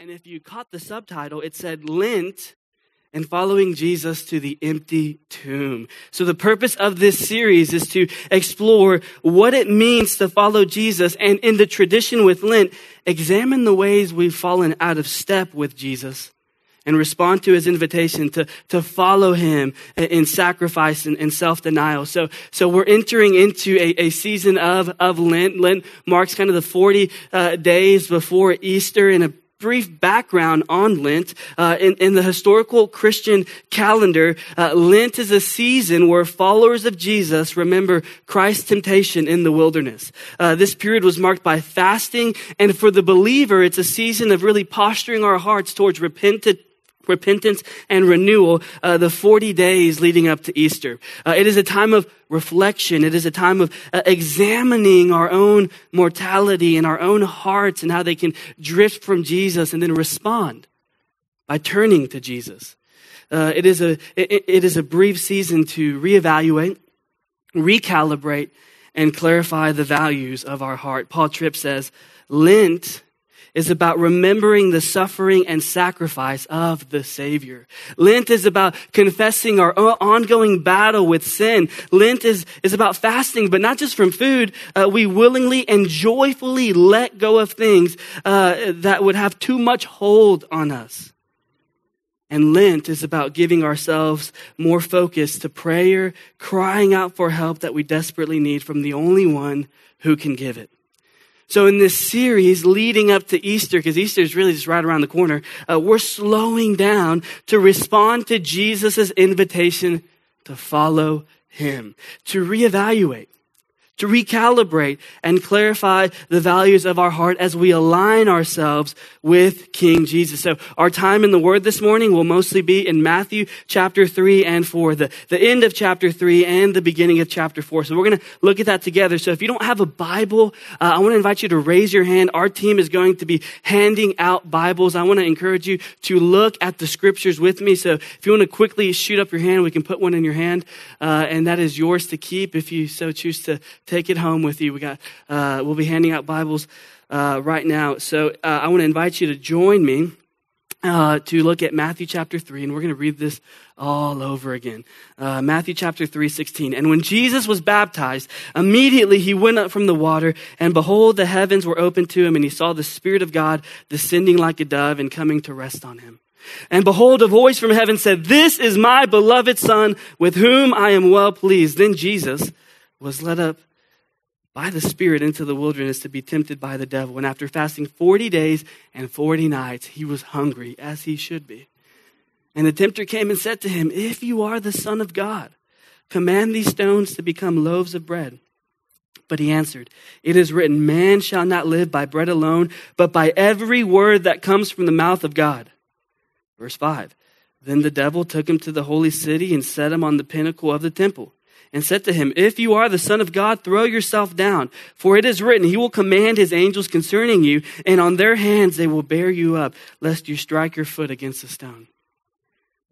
And if you caught the subtitle, it said Lent and following Jesus to the empty tomb. So the purpose of this series is to explore what it means to follow Jesus and in the tradition with Lent, examine the ways we've fallen out of step with Jesus and respond to his invitation to, to follow him in sacrifice and, and self-denial. So, so we're entering into a, a season of, of Lent. Lent marks kind of the 40 uh, days before Easter in a brief background on Lent. Uh, in, in, the historical Christian calendar, uh, Lent is a season where followers of Jesus remember Christ's temptation in the wilderness. Uh, this period was marked by fasting, and for the believer, it's a season of really posturing our hearts towards repentant repentance and renewal uh, the 40 days leading up to Easter. Uh, it is a time of reflection. It is a time of uh, examining our own mortality and our own hearts and how they can drift from Jesus and then respond by turning to Jesus. Uh, it, is a, it, it is a brief season to reevaluate, recalibrate, and clarify the values of our heart. Paul Tripp says, Lent is about remembering the suffering and sacrifice of the Savior. Lent is about confessing our ongoing battle with sin. Lent is, is about fasting, but not just from food. Uh, we willingly and joyfully let go of things uh, that would have too much hold on us. And Lent is about giving ourselves more focus to prayer, crying out for help that we desperately need from the only one who can give it. So, in this series leading up to Easter, because Easter is really just right around the corner, uh, we're slowing down to respond to Jesus' invitation to follow him, to reevaluate to recalibrate and clarify the values of our heart as we align ourselves with King Jesus. So our time in the Word this morning will mostly be in Matthew chapter 3 and 4, the, the end of chapter 3 and the beginning of chapter 4. So we're going to look at that together. So if you don't have a Bible, uh, I want to invite you to raise your hand. Our team is going to be handing out Bibles. I want to encourage you to look at the scriptures with me. So if you want to quickly shoot up your hand, we can put one in your hand, uh, and that is yours to keep if you so choose to take it home with you. We got, uh, we'll be handing out Bibles uh, right now. So uh, I want to invite you to join me uh, to look at Matthew chapter 3, and we're going to read this all over again. Uh, Matthew chapter 3, 16. And when Jesus was baptized, immediately he went up from the water, and behold, the heavens were opened to him, and he saw the Spirit of God descending like a dove and coming to rest on him. And behold, a voice from heaven said, This is my beloved Son, with whom I am well pleased. Then Jesus was led up by the Spirit into the wilderness to be tempted by the devil. And after fasting 40 days and 40 nights, he was hungry, as he should be. And the tempter came and said to him, If you are the Son of God, command these stones to become loaves of bread. But he answered, It is written, Man shall not live by bread alone, but by every word that comes from the mouth of God. Verse 5 Then the devil took him to the holy city and set him on the pinnacle of the temple and said to him, If you are the Son of God, throw yourself down. For it is written, He will command His angels concerning you, and on their hands they will bear you up, lest you strike your foot against a stone.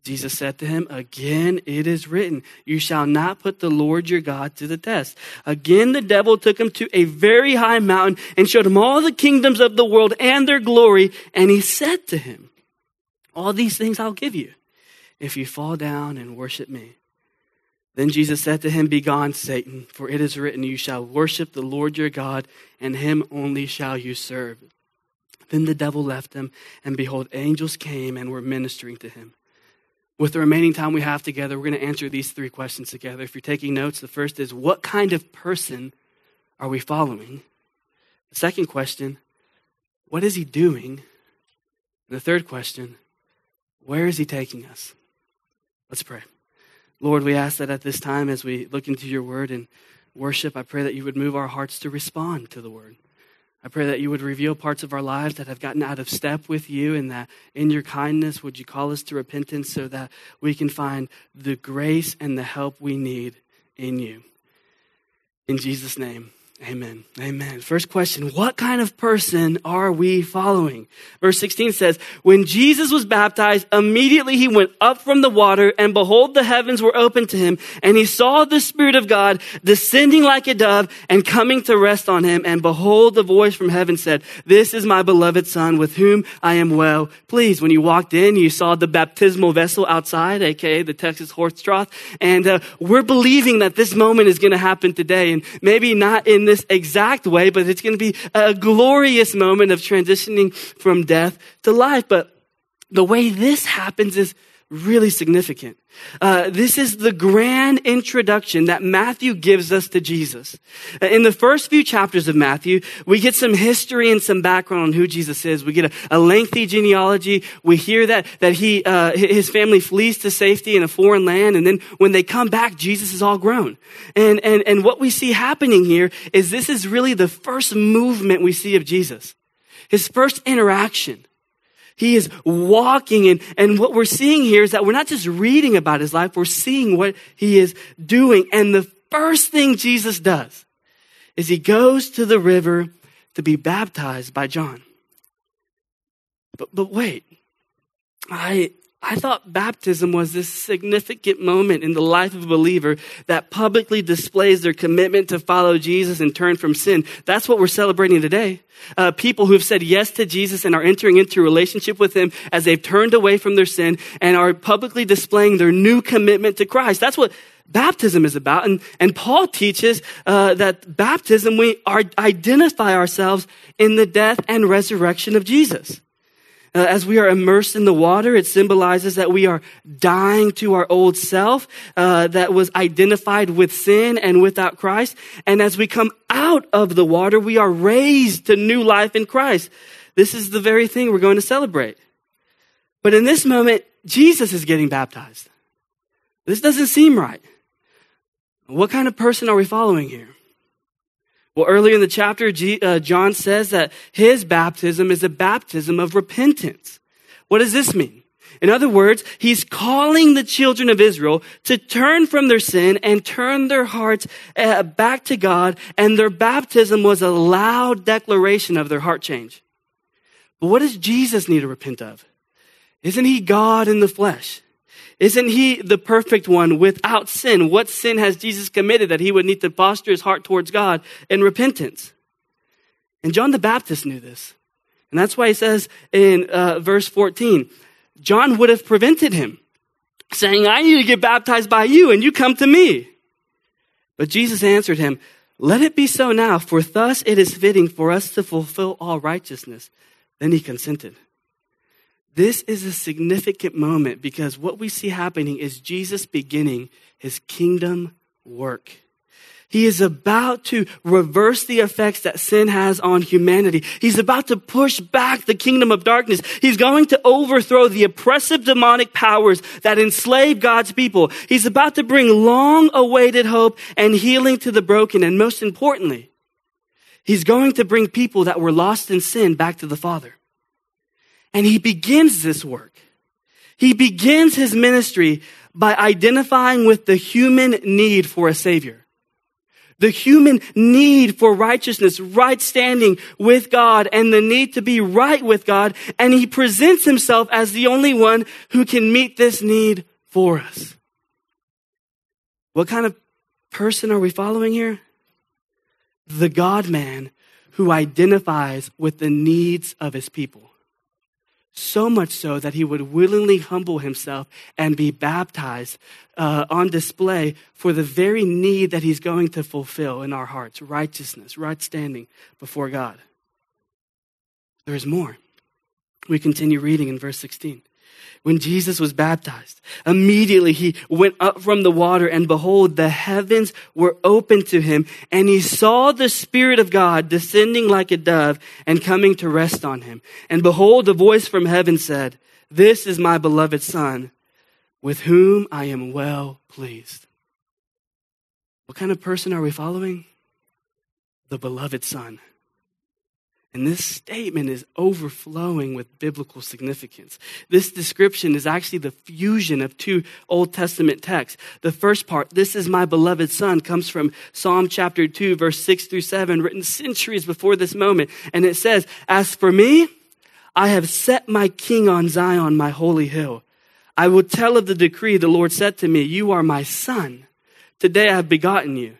Jesus said to him, Again it is written, You shall not put the Lord your God to the test. Again the devil took him to a very high mountain and showed him all the kingdoms of the world and their glory. And he said to him, All these things I'll give you if you fall down and worship me. Then Jesus said to him, Begone, Satan, for it is written, You shall worship the Lord your God, and him only shall you serve. Then the devil left him, and behold, angels came and were ministering to him. With the remaining time we have together, we're going to answer these three questions together. If you're taking notes, the first is, What kind of person are we following? The second question, What is he doing? And the third question, Where is he taking us? Let's pray. Lord, we ask that at this time, as we look into your word and worship, I pray that you would move our hearts to respond to the word. I pray that you would reveal parts of our lives that have gotten out of step with you, and that in your kindness, would you call us to repentance so that we can find the grace and the help we need in you. In Jesus' name, Amen. Amen. First question What kind of person are we following? Verse 16 says, When Jesus was baptized, immediately he went up from the water, and behold, the heavens were opened to him, and he saw the Spirit of God descending like a dove and coming to rest on him. And behold, the voice from heaven said, This is my beloved Son, with whom I am well pleased. When you walked in, you saw the baptismal vessel outside, aka the Texas horse trough. And uh, we're believing that this moment is going to happen today, and maybe not in this exact way, but it's going to be a glorious moment of transitioning from death to life. But the way this happens is really significant. Uh, this is the grand introduction that Matthew gives us to Jesus. Uh, in the first few chapters of Matthew, we get some history and some background on who Jesus is. We get a, a lengthy genealogy. We hear that that he uh, his family flees to safety in a foreign land, and then when they come back, Jesus is all grown. And and and what we see happening here is this is really the first movement we see of Jesus, his first interaction. He is walking and, and what we're seeing here is that we're not just reading about his life, we're seeing what he is doing. And the first thing Jesus does is he goes to the river to be baptized by John. But, but wait, I, I thought baptism was this significant moment in the life of a believer that publicly displays their commitment to follow Jesus and turn from sin. That's what we're celebrating today. Uh, people who have said yes to Jesus and are entering into a relationship with Him as they've turned away from their sin and are publicly displaying their new commitment to Christ. That's what baptism is about. And, and Paul teaches uh, that baptism, we are, identify ourselves in the death and resurrection of Jesus. Uh, as we are immersed in the water, it symbolizes that we are dying to our old self uh, that was identified with sin and without Christ. And as we come out of the water, we are raised to new life in Christ. This is the very thing we're going to celebrate. But in this moment, Jesus is getting baptized. This doesn't seem right. What kind of person are we following here? Well, earlier in the chapter, G, uh, John says that his baptism is a baptism of repentance. What does this mean? In other words, he's calling the children of Israel to turn from their sin and turn their hearts uh, back to God, and their baptism was a loud declaration of their heart change. But what does Jesus need to repent of? Isn't he God in the flesh? Isn't he the perfect one without sin? What sin has Jesus committed that he would need to posture his heart towards God in repentance? And John the Baptist knew this. And that's why he says in uh, verse 14, John would have prevented him, saying, I need to get baptized by you, and you come to me. But Jesus answered him, Let it be so now, for thus it is fitting for us to fulfill all righteousness. Then he consented. This is a significant moment because what we see happening is Jesus beginning his kingdom work. He is about to reverse the effects that sin has on humanity. He's about to push back the kingdom of darkness. He's going to overthrow the oppressive demonic powers that enslave God's people. He's about to bring long awaited hope and healing to the broken. And most importantly, he's going to bring people that were lost in sin back to the Father. And he begins this work. He begins his ministry by identifying with the human need for a savior. The human need for righteousness, right standing with God, and the need to be right with God. And he presents himself as the only one who can meet this need for us. What kind of person are we following here? The God man who identifies with the needs of his people so much so that he would willingly humble himself and be baptized uh, on display for the very need that he's going to fulfill in our hearts righteousness, right standing before God. There's more. We continue reading in verse 16 when Jesus was baptized. Immediately he went up from the water and behold, the heavens were opened to him and he saw the Spirit of God descending like a dove and coming to rest on him. And behold, a voice from heaven said, this is my beloved son with whom I am well pleased. What kind of person are we following? The beloved son. And this statement is overflowing with biblical significance. This description is actually the fusion of two Old Testament texts. The first part, this is my beloved son, comes from Psalm chapter 2, verse 6 through 7, written centuries before this moment. And it says, As for me, I have set my king on Zion, my holy hill. I will tell of the decree the Lord said to me, You are my son. Today I have begotten you.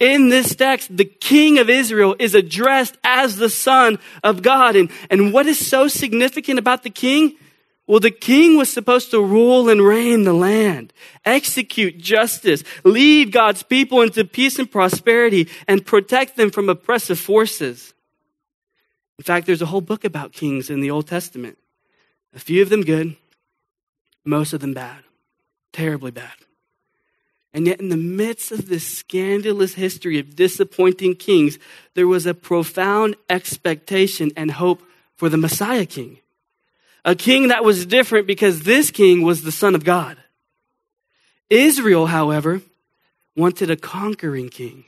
In this text, the king of Israel is addressed as the son of God. And, and what is so significant about the king? Well, the king was supposed to rule and reign the land, execute justice, lead God's people into peace and prosperity, and protect them from oppressive forces. In fact, there's a whole book about kings in the Old Testament. A few of them good, most of them bad, terribly bad. And yet, in the midst of this scandalous history of disappointing kings, there was a profound expectation and hope for the Messiah king. A king that was different because this king was the Son of God. Israel, however, wanted a conquering king.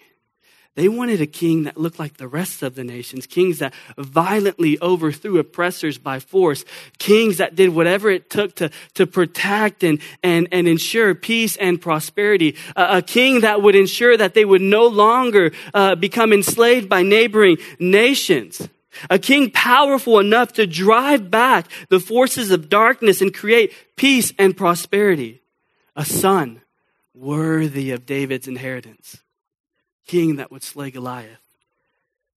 They wanted a king that looked like the rest of the nations, kings that violently overthrew oppressors by force, kings that did whatever it took to, to protect and, and, and ensure peace and prosperity, a, king that would ensure that they would no longer uh, become enslaved by neighboring nations. A king powerful enough to drive back the forces of darkness and create peace and prosperity. A son worthy of David's inheritance king that would slay Goliath,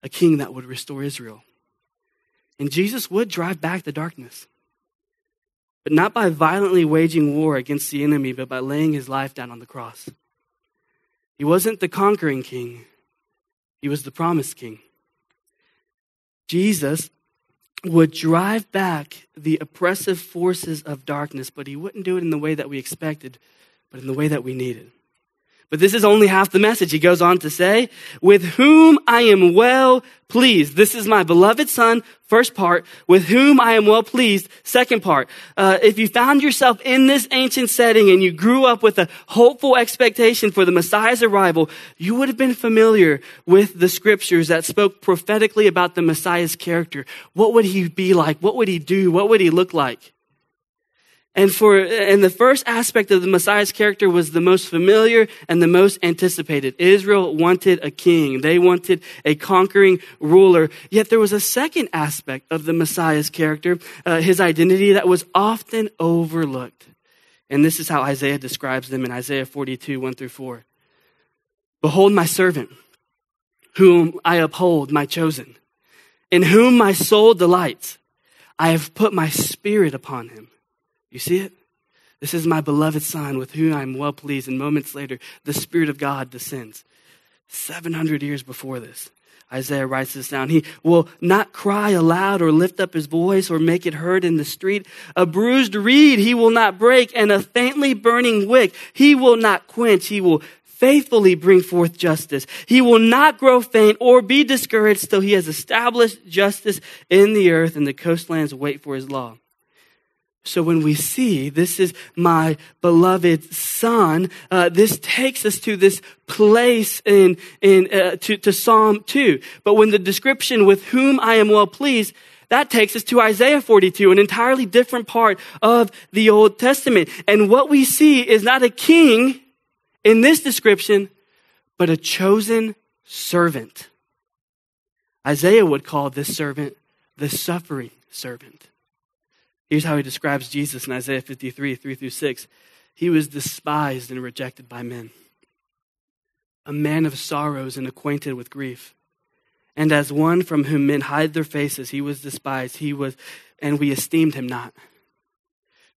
a king that would restore Israel. And Jesus would drive back the darkness, but not by violently waging war against the enemy, but by laying his life down on the cross. He wasn't the conquering king, he was the promised king. Jesus would drive back the oppressive forces of darkness, but he wouldn't do it in the way that we expected, but in the way that we needed. But this is only half the message. He goes on to say, with whom I am well pleased. This is my beloved son, first part, with whom I am well pleased, second part. Uh, if you found yourself in this ancient setting and you grew up with a hopeful expectation for the Messiah's arrival, you would have been familiar with the scriptures that spoke prophetically about the Messiah's character. What would he be like? What would he do? What would he look like? And for, and the first aspect of the Messiah's character was the most familiar and the most anticipated. Israel wanted a king. They wanted a conquering ruler. Yet there was a second aspect of the Messiah's character, uh, his identity that was often overlooked. And this is how Isaiah describes them in Isaiah 42, 1 through 4. Behold my servant, whom I uphold, my chosen, in whom my soul delights. I have put my spirit upon him. You see it? This is my beloved Son with whom I am well pleased. And moments later, the Spirit of God descends. 700 years before this, Isaiah writes this down. He will not cry aloud or lift up his voice or make it heard in the street. A bruised reed he will not break, and a faintly burning wick he will not quench. He will faithfully bring forth justice. He will not grow faint or be discouraged till he has established justice in the earth, and the coastlands wait for his law. So when we see this is my beloved son, uh, this takes us to this place in in uh, to, to Psalm two. But when the description with whom I am well pleased, that takes us to Isaiah 42, an entirely different part of the Old Testament. And what we see is not a king in this description, but a chosen servant. Isaiah would call this servant the suffering servant. Here's how he describes Jesus in Isaiah 53, 3 through 6. He was despised and rejected by men, a man of sorrows and acquainted with grief. And as one from whom men hide their faces, he was despised, he was, and we esteemed him not.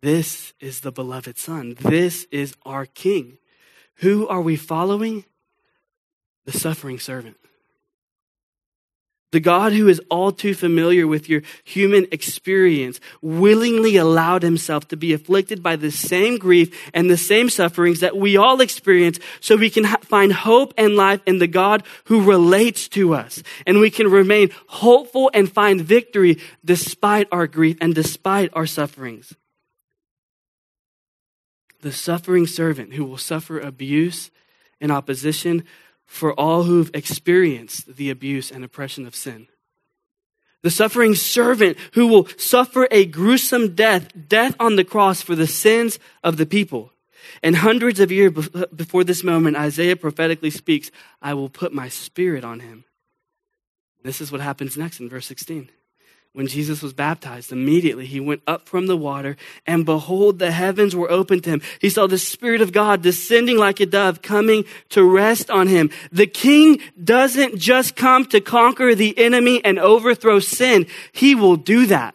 This is the beloved Son. This is our King. Who are we following? The suffering servant. The God who is all too familiar with your human experience willingly allowed himself to be afflicted by the same grief and the same sufferings that we all experience so we can ha- find hope and life in the God who relates to us. And we can remain hopeful and find victory despite our grief and despite our sufferings. The suffering servant who will suffer abuse and opposition for all who've experienced the abuse and oppression of sin. The suffering servant who will suffer a gruesome death, death on the cross for the sins of the people. And hundreds of years before this moment, Isaiah prophetically speaks, I will put my spirit on him. This is what happens next in verse 16 when Jesus was baptized, immediately he went up from the water, and behold, the heavens were opened to him. He saw the Spirit of God descending like a dove, coming to rest on him. The king doesn't just come to conquer the enemy and overthrow sin, he will do that.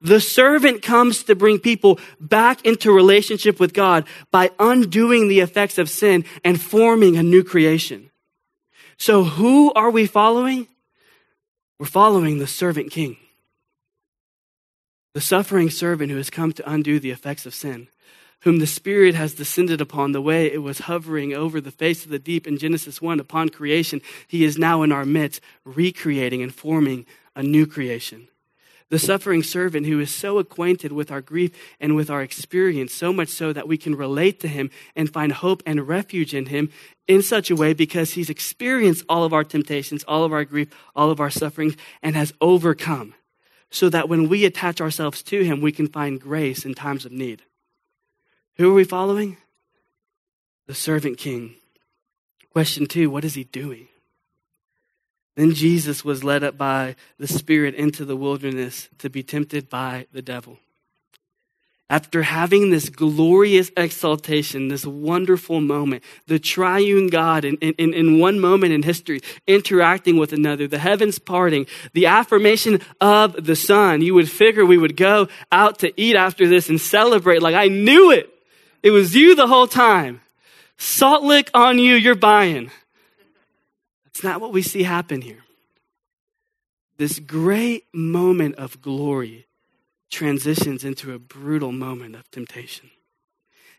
The servant comes to bring people back into relationship with God by undoing the effects of sin and forming a new creation. So, who are we following? We're following the servant king the suffering servant who has come to undo the effects of sin, whom the Spirit has descended upon the way it was hovering over the face of the deep in Genesis 1 upon creation. He is now in our midst, recreating and forming a new creation. The suffering servant who is so acquainted with our grief and with our experience, so much so that we can relate to him and find hope and refuge in him in such a way because he's experienced all of our temptations, all of our grief, all of our sufferings, and has overcome so that when we attach ourselves to him, we can find grace in times of need. Who are we following? The servant king. Question two what is he doing? Then Jesus was led up by the Spirit into the wilderness to be tempted by the devil after having this glorious exaltation, this wonderful moment, the triune God in, in, in one moment in history interacting with another, the heavens parting, the affirmation of the Son, you would figure we would go out to eat after this and celebrate like I knew it. It was you the whole time. Salt lick on you, you're buying. That's not what we see happen here. This great moment of glory transitions into a brutal moment of temptation.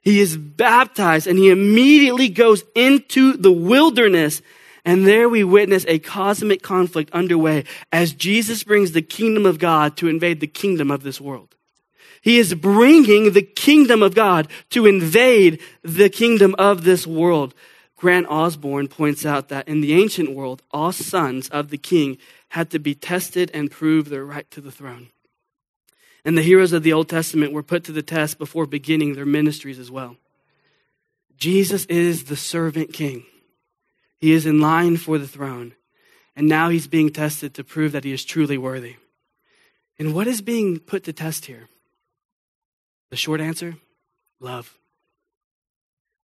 He is baptized and he immediately goes into the wilderness. And there we witness a cosmic conflict underway as Jesus brings the kingdom of God to invade the kingdom of this world. He is bringing the kingdom of God to invade the kingdom of this world. Grant Osborne points out that in the ancient world, all sons of the king had to be tested and prove their right to the throne. And the heroes of the Old Testament were put to the test before beginning their ministries as well. Jesus is the servant king. He is in line for the throne. And now he's being tested to prove that he is truly worthy. And what is being put to test here? The short answer love.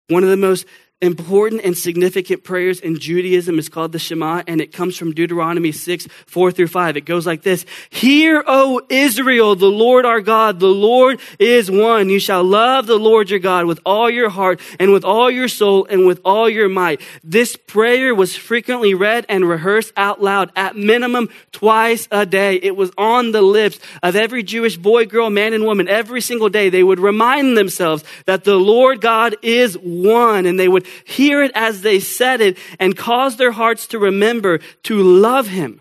One of the most important and significant prayers in Judaism is called the Shema, and it comes from Deuteronomy 6, 4 through 5. It goes like this. Hear, O Israel, the Lord our God, the Lord is one. You shall love the Lord your God with all your heart and with all your soul and with all your might. This prayer was frequently read and rehearsed out loud at minimum twice a day. It was on the lips of every Jewish boy, girl, man, and woman every single day. They would remind themselves that the Lord God is one and they would hear it as they said it, and cause their hearts to remember to love Him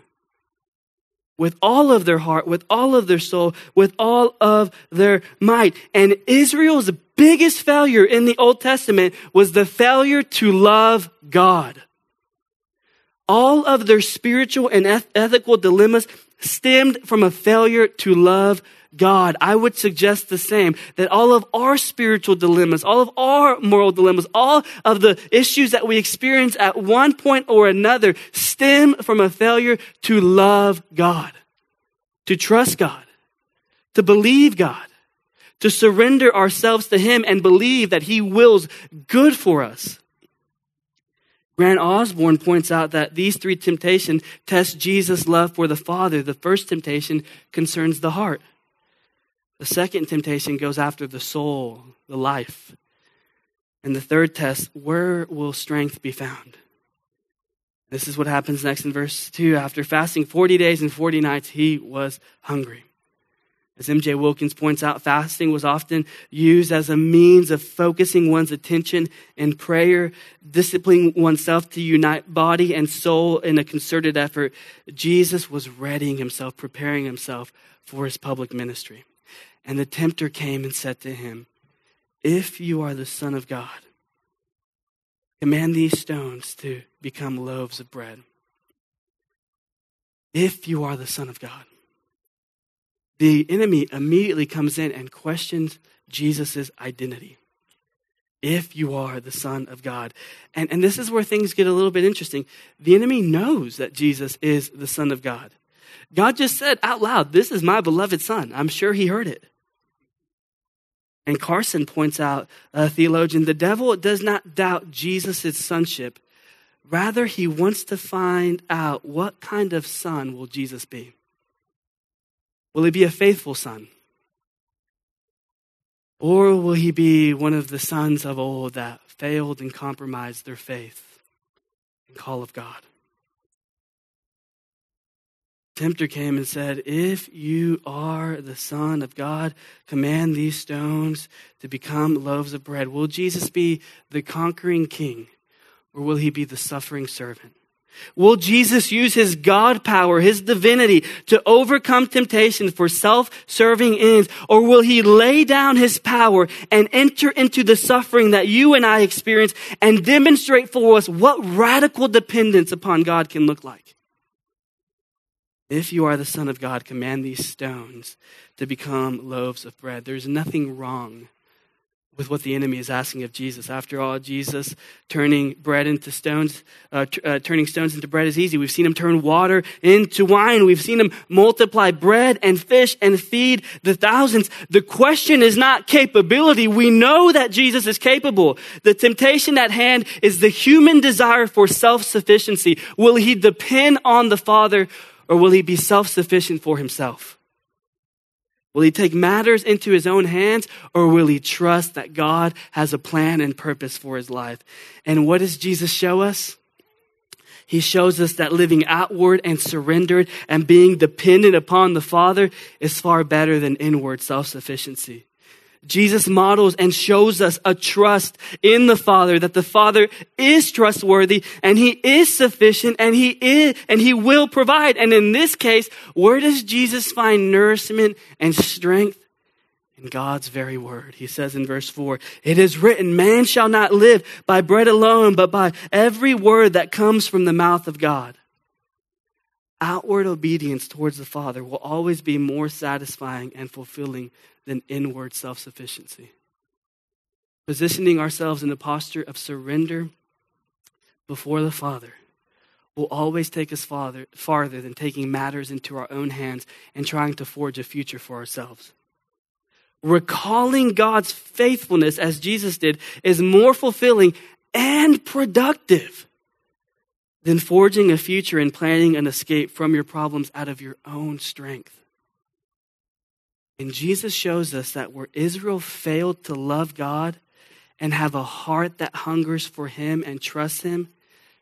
with all of their heart, with all of their soul, with all of their might. And Israel's biggest failure in the Old Testament was the failure to love God. All of their spiritual and ethical dilemmas stemmed from a failure to love God. I would suggest the same, that all of our spiritual dilemmas, all of our moral dilemmas, all of the issues that we experience at one point or another stem from a failure to love God, to trust God, to believe God, to surrender ourselves to Him and believe that He wills good for us. Grant Osborne points out that these three temptations test Jesus' love for the Father. The first temptation concerns the heart. The second temptation goes after the soul, the life. And the third test, where will strength be found? This is what happens next in verse 2. After fasting 40 days and 40 nights, he was hungry. As M.J. Wilkins points out, fasting was often used as a means of focusing one's attention in prayer, disciplining oneself to unite body and soul in a concerted effort. Jesus was readying himself, preparing himself for his public ministry. And the tempter came and said to him, If you are the Son of God, command these stones to become loaves of bread. If you are the Son of God the enemy immediately comes in and questions Jesus' identity. If you are the Son of God. And, and this is where things get a little bit interesting. The enemy knows that Jesus is the Son of God. God just said out loud, This is my beloved Son. I'm sure he heard it. And Carson points out, a theologian, the devil does not doubt Jesus' sonship. Rather, he wants to find out what kind of son will Jesus be. Will he be a faithful son? Or will he be one of the sons of old that failed and compromised their faith and call of God? Tempter came and said, If you are the Son of God, command these stones to become loaves of bread. Will Jesus be the conquering king, or will he be the suffering servant? Will Jesus use his God power, his divinity, to overcome temptation for self serving ends? Or will he lay down his power and enter into the suffering that you and I experience and demonstrate for us what radical dependence upon God can look like? If you are the Son of God, command these stones to become loaves of bread. There's nothing wrong with what the enemy is asking of Jesus. After all, Jesus turning bread into stones, uh, t- uh, turning stones into bread is easy. We've seen him turn water into wine. We've seen him multiply bread and fish and feed the thousands. The question is not capability. We know that Jesus is capable. The temptation at hand is the human desire for self-sufficiency. Will he depend on the Father or will he be self-sufficient for himself? Will he take matters into his own hands or will he trust that God has a plan and purpose for his life? And what does Jesus show us? He shows us that living outward and surrendered and being dependent upon the Father is far better than inward self-sufficiency. Jesus models and shows us a trust in the Father, that the Father is trustworthy and He is sufficient and He is, and He will provide. And in this case, where does Jesus find nourishment and strength? In God's very word. He says in verse 4, It is written, Man shall not live by bread alone, but by every word that comes from the mouth of God. Outward obedience towards the Father will always be more satisfying and fulfilling than inward self sufficiency. Positioning ourselves in a posture of surrender before the Father will always take us farther, farther than taking matters into our own hands and trying to forge a future for ourselves. Recalling God's faithfulness as Jesus did is more fulfilling and productive than forging a future and planning an escape from your problems out of your own strength. And Jesus shows us that where Israel failed to love God and have a heart that hungers for Him and trusts Him,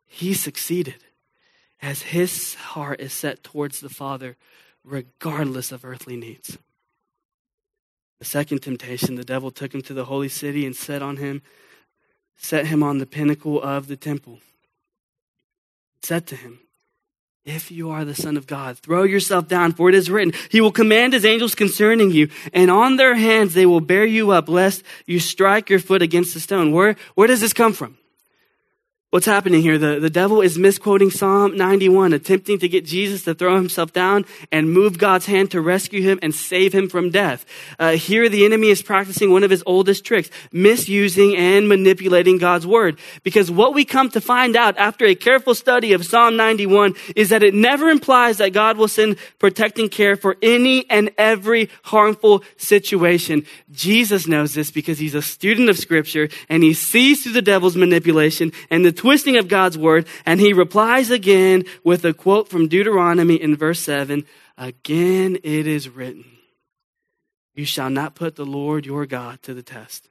He succeeded as His heart is set towards the Father, regardless of earthly needs. The second temptation, the devil took him to the holy city and set on him, set him on the pinnacle of the temple. Said to him, if you are the Son of God, throw yourself down, for it is written, He will command His angels concerning you, and on their hands they will bear you up, lest you strike your foot against a stone. Where, where does this come from? What's happening here? The, the devil is misquoting Psalm 91, attempting to get Jesus to throw himself down and move God's hand to rescue him and save him from death. Uh, here, the enemy is practicing one of his oldest tricks, misusing and manipulating God's word. Because what we come to find out after a careful study of Psalm 91 is that it never implies that God will send protecting care for any and every harmful situation. Jesus knows this because he's a student of scripture and he sees through the devil's manipulation and the twisting of God's word. And he replies again with a quote from Deuteronomy in verse 7 Again it is written, You shall not put the Lord your God to the test.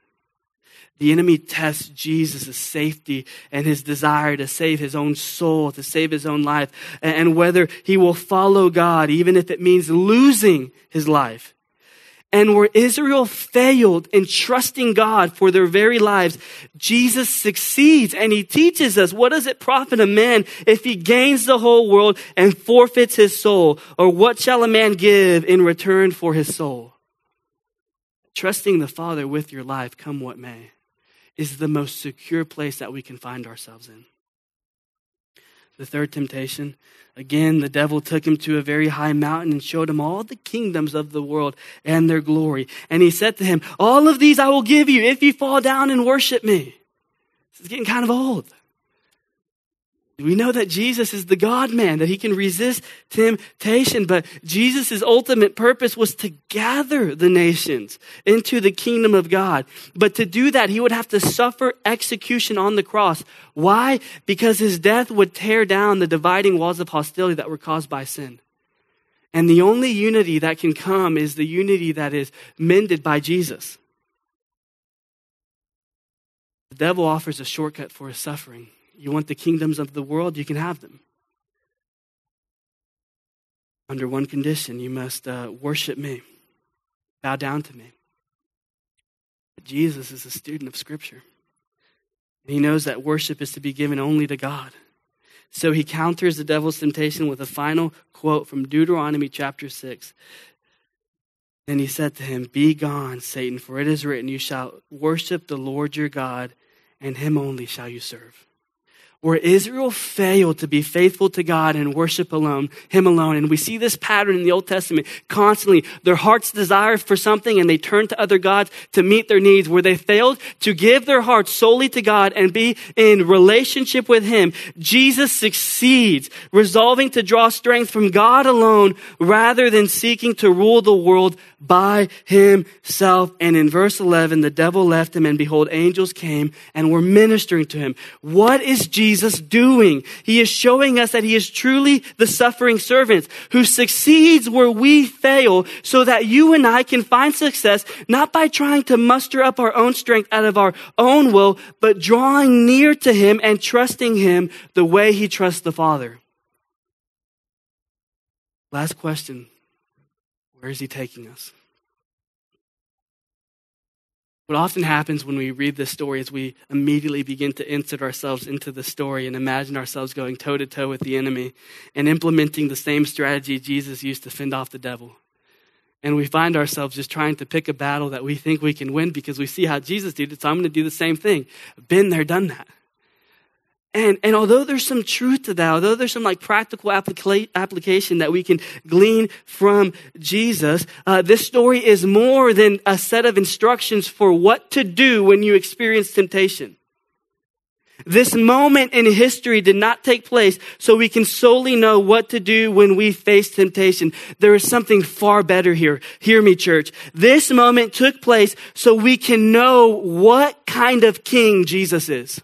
The enemy tests Jesus' safety and his desire to save his own soul, to save his own life, and whether he will follow God, even if it means losing his life. And where Israel failed in trusting God for their very lives, Jesus succeeds and he teaches us what does it profit a man if he gains the whole world and forfeits his soul? Or what shall a man give in return for his soul? Trusting the Father with your life, come what may is the most secure place that we can find ourselves in. The third temptation, again, the devil took him to a very high mountain and showed him all the kingdoms of the world and their glory. And he said to him, All of these I will give you if you fall down and worship me. This is getting kind of old. We know that Jesus is the God man, that he can resist temptation, but Jesus' ultimate purpose was to gather the nations into the kingdom of God. But to do that, he would have to suffer execution on the cross. Why? Because his death would tear down the dividing walls of hostility that were caused by sin. And the only unity that can come is the unity that is mended by Jesus. The devil offers a shortcut for his suffering. You want the kingdoms of the world, you can have them. Under one condition, you must uh, worship me, bow down to me. But Jesus is a student of Scripture. And he knows that worship is to be given only to God. So he counters the devil's temptation with a final quote from Deuteronomy chapter 6. And he said to him, Be gone, Satan, for it is written, You shall worship the Lord your God, and him only shall you serve where Israel failed to be faithful to God and worship alone, Him alone. And we see this pattern in the Old Testament constantly. Their hearts desire for something and they turn to other gods to meet their needs. Where they failed to give their hearts solely to God and be in relationship with Him, Jesus succeeds, resolving to draw strength from God alone rather than seeking to rule the world by himself. And in verse 11, the devil left him, and behold, angels came and were ministering to him. What is Jesus doing? He is showing us that he is truly the suffering servant who succeeds where we fail so that you and I can find success not by trying to muster up our own strength out of our own will, but drawing near to him and trusting him the way he trusts the Father. Last question. Where is he taking us? What often happens when we read this story is we immediately begin to insert ourselves into the story and imagine ourselves going toe to toe with the enemy and implementing the same strategy Jesus used to fend off the devil. And we find ourselves just trying to pick a battle that we think we can win because we see how Jesus did it, so I'm going to do the same thing. Been there, done that. And, and although there's some truth to that, although there's some like practical applica- application that we can glean from Jesus, uh, this story is more than a set of instructions for what to do when you experience temptation. This moment in history did not take place so we can solely know what to do when we face temptation. There is something far better here. Hear me, church. This moment took place so we can know what kind of king Jesus is.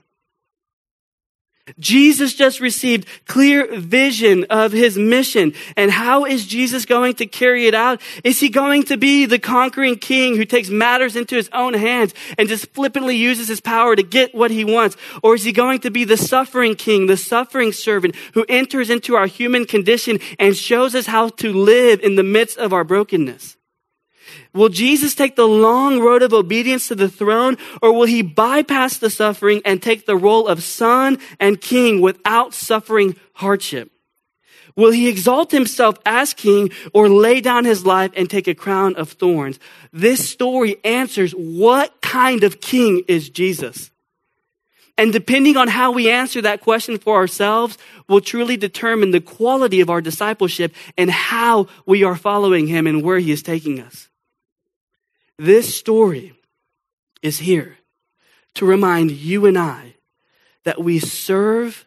Jesus just received clear vision of his mission. And how is Jesus going to carry it out? Is he going to be the conquering king who takes matters into his own hands and just flippantly uses his power to get what he wants? Or is he going to be the suffering king, the suffering servant who enters into our human condition and shows us how to live in the midst of our brokenness? Will Jesus take the long road of obedience to the throne, or will he bypass the suffering and take the role of son and king without suffering hardship? Will he exalt himself as king or lay down his life and take a crown of thorns? This story answers what kind of king is Jesus? And depending on how we answer that question for ourselves will truly determine the quality of our discipleship and how we are following him and where he is taking us. This story is here to remind you and I that we serve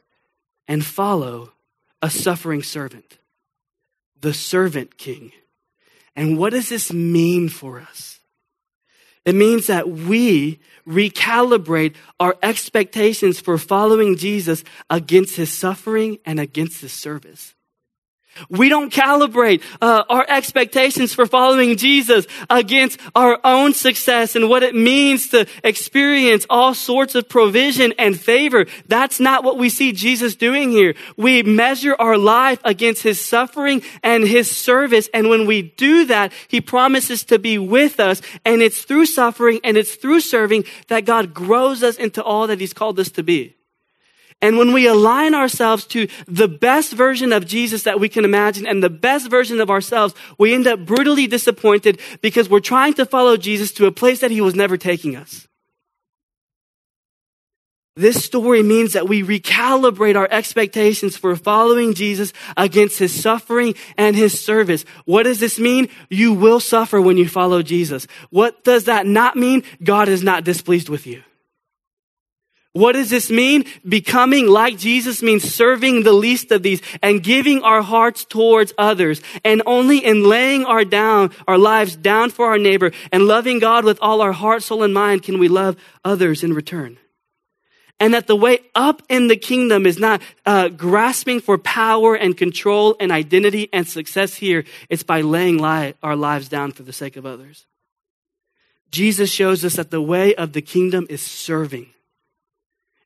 and follow a suffering servant, the servant king. And what does this mean for us? It means that we recalibrate our expectations for following Jesus against his suffering and against his service. We don't calibrate uh, our expectations for following Jesus against our own success and what it means to experience all sorts of provision and favor. That's not what we see Jesus doing here. We measure our life against his suffering and his service. And when we do that, he promises to be with us. And it's through suffering and it's through serving that God grows us into all that he's called us to be. And when we align ourselves to the best version of Jesus that we can imagine and the best version of ourselves, we end up brutally disappointed because we're trying to follow Jesus to a place that he was never taking us. This story means that we recalibrate our expectations for following Jesus against his suffering and his service. What does this mean? You will suffer when you follow Jesus. What does that not mean? God is not displeased with you. What does this mean? Becoming like Jesus means serving the least of these and giving our hearts towards others. And only in laying our down, our lives down for our neighbor and loving God with all our heart, soul, and mind can we love others in return. And that the way up in the kingdom is not uh, grasping for power and control and identity and success here. It's by laying li- our lives down for the sake of others. Jesus shows us that the way of the kingdom is serving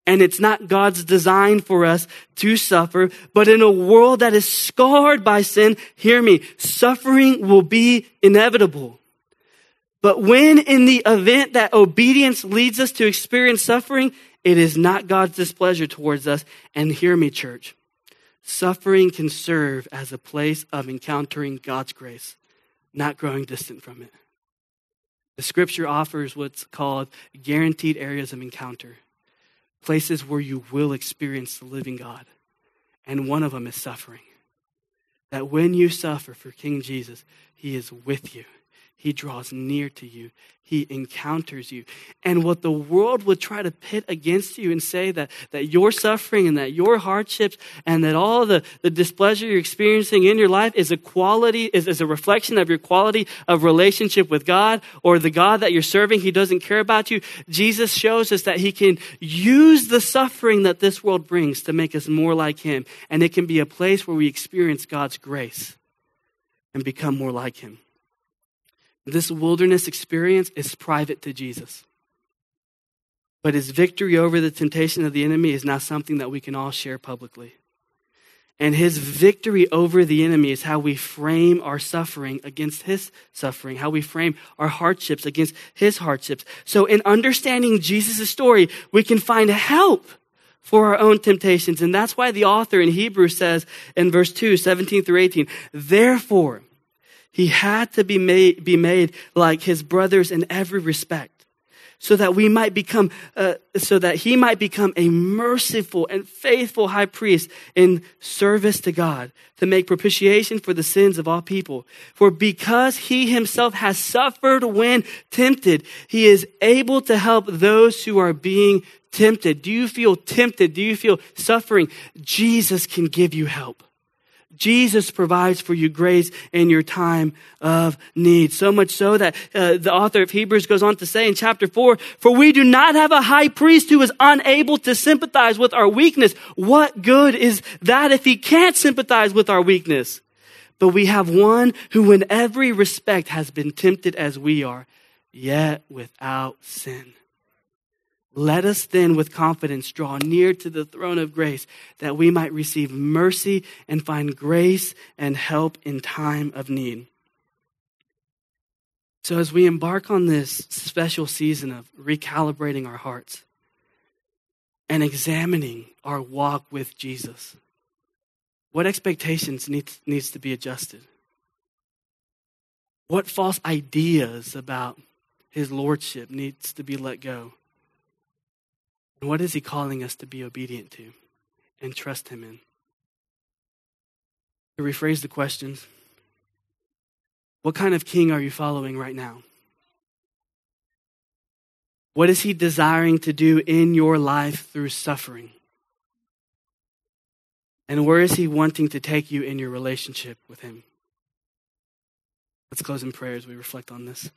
and it's not God's design for us to suffer, but in a world that is scarred by sin, hear me, suffering will be inevitable. But when in the event that obedience leads us to experience suffering, it is not God's displeasure towards us. And hear me, church, suffering can serve as a place of encountering God's grace, not growing distant from it. The scripture offers what's called guaranteed areas of encounter places where you will experience the living God. And one of them is suffering. That when you suffer for King Jesus, He is with you. He draws near to you. He encounters you. And what the world would try to pit against you and say that, that your suffering and that your hardships and that all the, the displeasure you're experiencing in your life is a quality, is, is a reflection of your quality of relationship with God or the God that you're serving. He doesn't care about you. Jesus shows us that he can use the suffering that this world brings to make us more like him. And it can be a place where we experience God's grace and become more like him. This wilderness experience is private to Jesus. But his victory over the temptation of the enemy is not something that we can all share publicly. And his victory over the enemy is how we frame our suffering against his suffering, how we frame our hardships against his hardships. So in understanding Jesus' story, we can find help for our own temptations. And that's why the author in Hebrews says in verse 2, 17 through 18, therefore, he had to be made, be made like his brothers in every respect so that we might become, uh, so that he might become a merciful and faithful high priest in service to God to make propitiation for the sins of all people. For because he himself has suffered when tempted, he is able to help those who are being tempted. Do you feel tempted? Do you feel suffering? Jesus can give you help. Jesus provides for you grace in your time of need. So much so that uh, the author of Hebrews goes on to say in chapter 4 For we do not have a high priest who is unable to sympathize with our weakness. What good is that if he can't sympathize with our weakness? But we have one who, in every respect, has been tempted as we are, yet without sin. Let us then with confidence draw near to the throne of grace that we might receive mercy and find grace and help in time of need. So, as we embark on this special season of recalibrating our hearts and examining our walk with Jesus, what expectations needs, needs to be adjusted? What false ideas about his lordship needs to be let go? And what is he calling us to be obedient to and trust him in? To rephrase the questions What kind of king are you following right now? What is he desiring to do in your life through suffering? And where is he wanting to take you in your relationship with him? Let's close in prayer as we reflect on this.